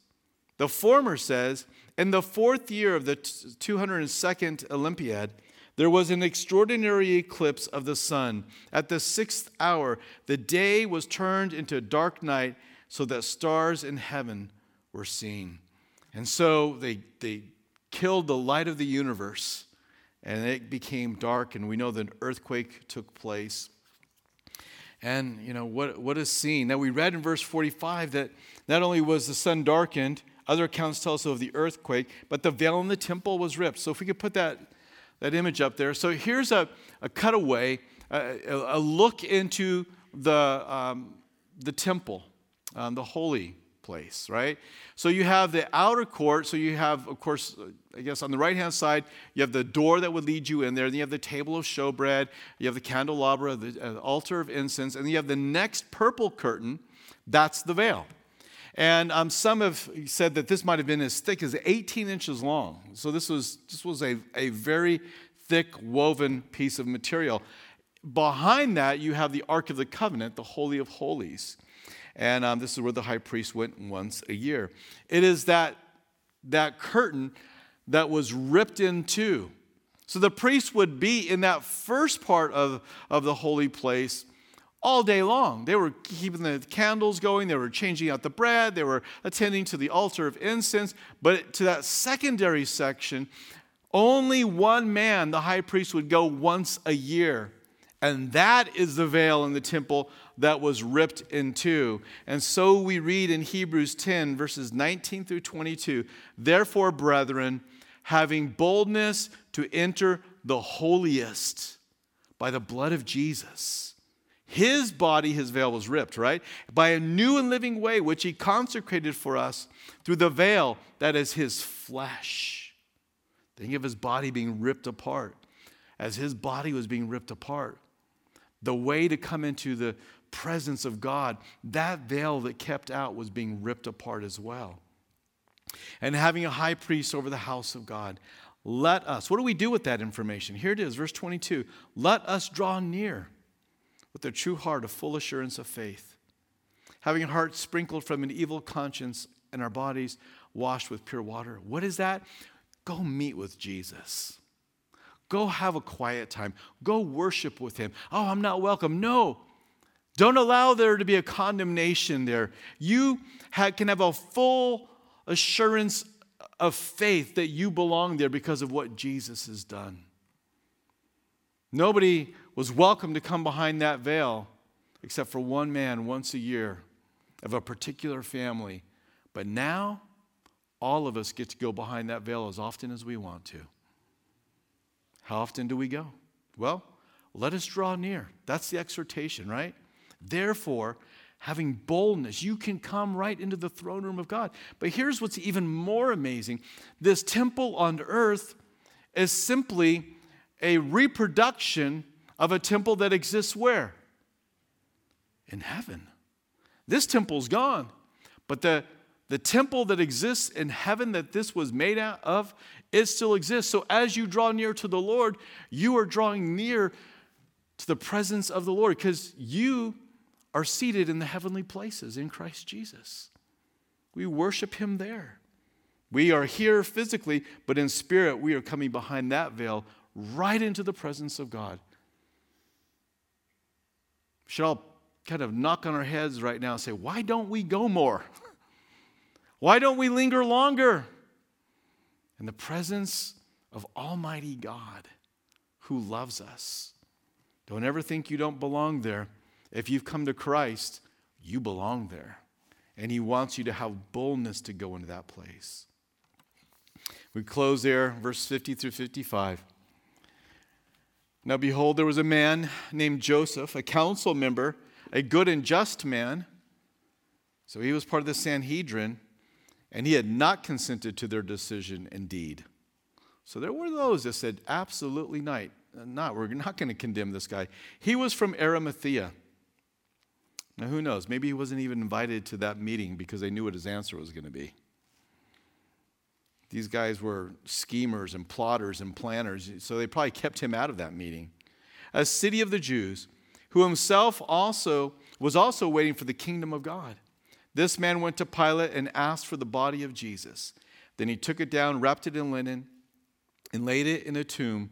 The former says, In the fourth year of the 202nd Olympiad, there was an extraordinary eclipse of the sun. At the sixth hour, the day was turned into dark night, so that stars in heaven were seen. And so they, they killed the light of the universe, and it became dark, and we know that an earthquake took place. And, you know, what, what is seen? Now, we read in verse 45 that not only was the sun darkened, other accounts tell us of the earthquake, but the veil in the temple was ripped. So, if we could put that, that image up there. So, here's a, a cutaway, a, a look into the, um, the temple, um, the holy place, right? So you have the outer court. So you have, of course, I guess on the right hand side, you have the door that would lead you in there. Then you have the table of showbread. You have the candelabra, the, uh, altar of incense. And then you have the next purple curtain. That's the veil. And um, some have said that this might have been as thick as 18 inches long. So this was, this was a, a very thick woven piece of material. Behind that, you have the Ark of the Covenant, the Holy of Holies. And um, this is where the high priest went once a year. It is that, that curtain that was ripped in two. So the priest would be in that first part of, of the holy place all day long. They were keeping the candles going, they were changing out the bread, they were attending to the altar of incense. But to that secondary section, only one man, the high priest, would go once a year. And that is the veil in the temple that was ripped in two. And so we read in Hebrews 10, verses 19 through 22 Therefore, brethren, having boldness to enter the holiest by the blood of Jesus. His body, his veil was ripped, right? By a new and living way, which he consecrated for us through the veil that is his flesh. Think of his body being ripped apart. As his body was being ripped apart, the way to come into the presence of God, that veil that kept out was being ripped apart as well. And having a high priest over the house of God, let us, what do we do with that information? Here it is, verse 22. Let us draw near with their true heart of full assurance of faith, having a heart sprinkled from an evil conscience and our bodies washed with pure water. What is that? Go meet with Jesus. Go have a quiet time. Go worship with him. Oh, I'm not welcome. No. Don't allow there to be a condemnation there. You can have a full assurance of faith that you belong there because of what Jesus has done. Nobody was welcome to come behind that veil except for one man once a year of a particular family. But now, all of us get to go behind that veil as often as we want to. How often do we go? Well, let us draw near. That's the exhortation, right? Therefore, having boldness, you can come right into the throne room of God. But here's what's even more amazing this temple on earth is simply a reproduction of a temple that exists where? In heaven. This temple's gone, but the, the temple that exists in heaven that this was made out of it still exists. So as you draw near to the Lord, you are drawing near to the presence of the Lord because you are seated in the heavenly places in Christ Jesus. We worship him there. We are here physically, but in spirit, we are coming behind that veil right into the presence of God. Should all kind of knock on our heads right now and say, Why don't we go more? Why don't we linger longer? In the presence of Almighty God who loves us. Don't ever think you don't belong there. If you've come to Christ, you belong there. And He wants you to have boldness to go into that place. We close there, verse 50 through 55. Now, behold, there was a man named Joseph, a council member, a good and just man. So he was part of the Sanhedrin, and he had not consented to their decision indeed. So there were those that said, absolutely not. not. We're not going to condemn this guy. He was from Arimathea. Now, who knows? Maybe he wasn't even invited to that meeting because they knew what his answer was going to be. These guys were schemers and plotters and planners, so they probably kept him out of that meeting. A city of the Jews, who himself also was also waiting for the kingdom of God. This man went to Pilate and asked for the body of Jesus. Then he took it down, wrapped it in linen, and laid it in a tomb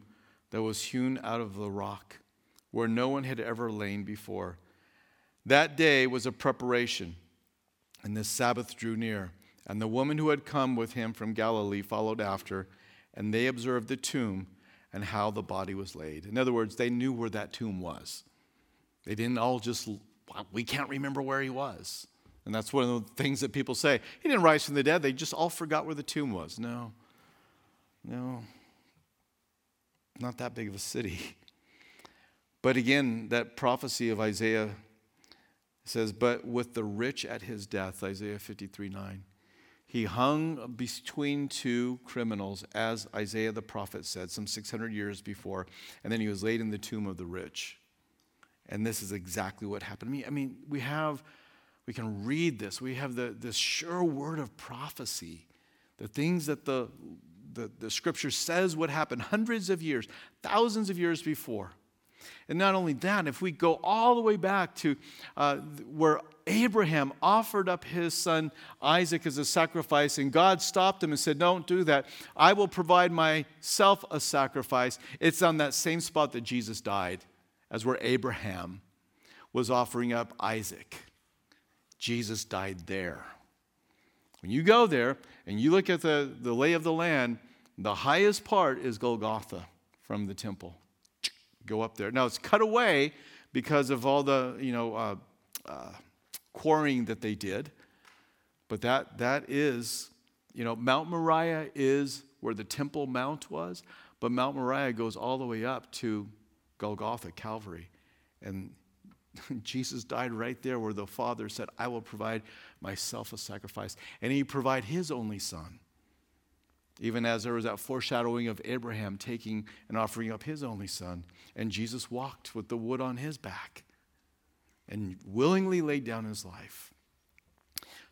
that was hewn out of the rock, where no one had ever lain before. That day was a preparation, and the Sabbath drew near. And the woman who had come with him from Galilee followed after, and they observed the tomb and how the body was laid. In other words, they knew where that tomb was. They didn't all just, we can't remember where he was. And that's one of the things that people say. He didn't rise from the dead. They just all forgot where the tomb was. No, no, not that big of a city. But again, that prophecy of Isaiah says, But with the rich at his death, Isaiah 53 9, he hung between two criminals, as Isaiah the prophet said, some 600 years before, and then he was laid in the tomb of the rich. And this is exactly what happened to me. I mean, we have, we can read this. We have the, the sure word of prophecy, the things that the, the, the scripture says would happen hundreds of years, thousands of years before. And not only that, if we go all the way back to uh, where Abraham offered up his son Isaac as a sacrifice, and God stopped him and said, Don't do that. I will provide myself a sacrifice. It's on that same spot that Jesus died, as where Abraham was offering up Isaac. Jesus died there. When you go there and you look at the, the lay of the land, the highest part is Golgotha from the temple. Go up there. Now it's cut away because of all the, you know, uh, uh, quarrying that they did. But that, that is, you know, Mount Moriah is where the Temple Mount was, but Mount Moriah goes all the way up to Golgotha, Calvary. And Jesus died right there where the Father said, I will provide myself a sacrifice. And he provided his only son. Even as there was that foreshadowing of Abraham taking and offering up his only son. And Jesus walked with the wood on his back and willingly laid down his life.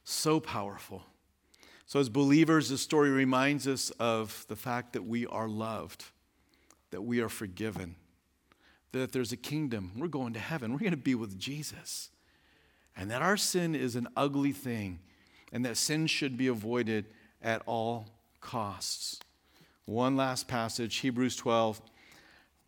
So powerful. So, as believers, this story reminds us of the fact that we are loved, that we are forgiven, that there's a kingdom. We're going to heaven. We're going to be with Jesus. And that our sin is an ugly thing, and that sin should be avoided at all costs. One last passage, Hebrews 12.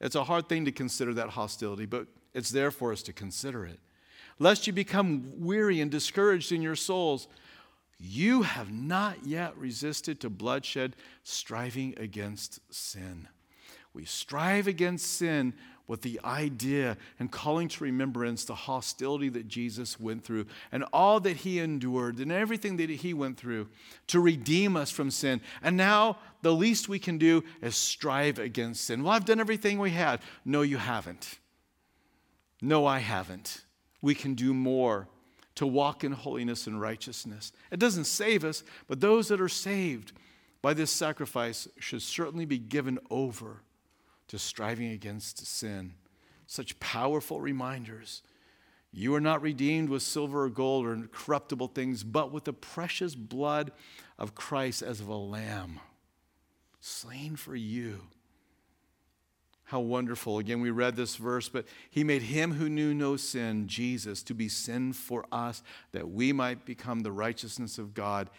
It's a hard thing to consider that hostility, but it's there for us to consider it. Lest you become weary and discouraged in your souls, you have not yet resisted to bloodshed, striving against sin. We strive against sin with the idea and calling to remembrance the hostility that Jesus went through and all that he endured and everything that he went through to redeem us from sin. And now the least we can do is strive against sin. Well, I've done everything we had. No, you haven't. No, I haven't. We can do more to walk in holiness and righteousness. It doesn't save us, but those that are saved by this sacrifice should certainly be given over to striving against sin. Such powerful reminders. You are not redeemed with silver or gold or corruptible things, but with the precious blood of Christ as of a lamb, slain for you. How wonderful. Again, we read this verse, but he made him who knew no sin, Jesus, to be sin for us, that we might become the righteousness of God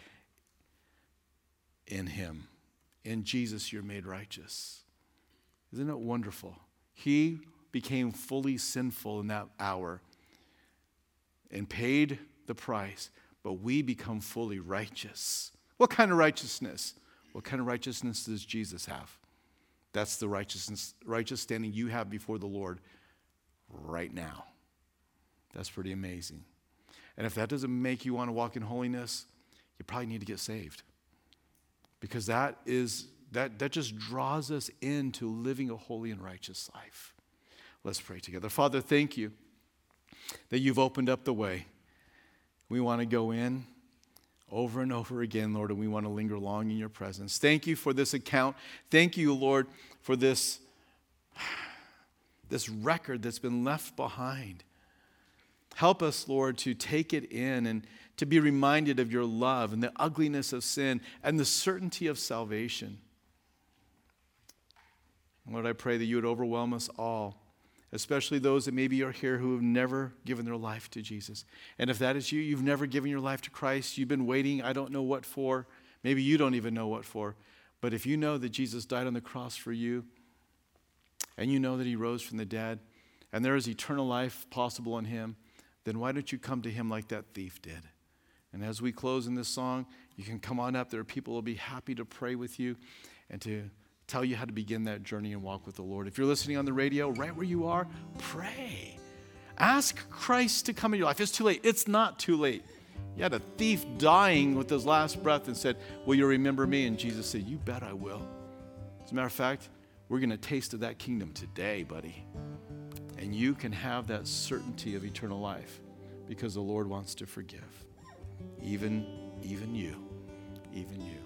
in him. In Jesus, you're made righteous. Isn't it wonderful? He became fully sinful in that hour and paid the price, but we become fully righteous. What kind of righteousness? What kind of righteousness does Jesus have? That's the righteousness, righteous standing you have before the Lord right now. That's pretty amazing. And if that doesn't make you want to walk in holiness, you probably need to get saved. Because that is that, that just draws us into living a holy and righteous life. Let's pray together. Father, thank you that you've opened up the way. We want to go in over and over again, Lord, and we want to linger long in your presence. Thank you for this account. Thank you, Lord, for this, this record that's been left behind. Help us, Lord, to take it in and to be reminded of your love and the ugliness of sin and the certainty of salvation. Lord, I pray that you would overwhelm us all especially those that maybe are here who have never given their life to Jesus. And if that is you, you've never given your life to Christ, you've been waiting, I don't know what for, maybe you don't even know what for. But if you know that Jesus died on the cross for you, and you know that he rose from the dead, and there is eternal life possible in him, then why don't you come to him like that thief did? And as we close in this song, you can come on up. There are people who will be happy to pray with you and to tell you how to begin that journey and walk with the Lord. If you're listening on the radio, right where you are, pray. Ask Christ to come in your life. It's too late. It's not too late. You had a thief dying with his last breath and said, Will you remember me? And Jesus said, You bet I will. As a matter of fact, we're going to taste of that kingdom today, buddy. And you can have that certainty of eternal life because the Lord wants to forgive. Even, even you. Even you.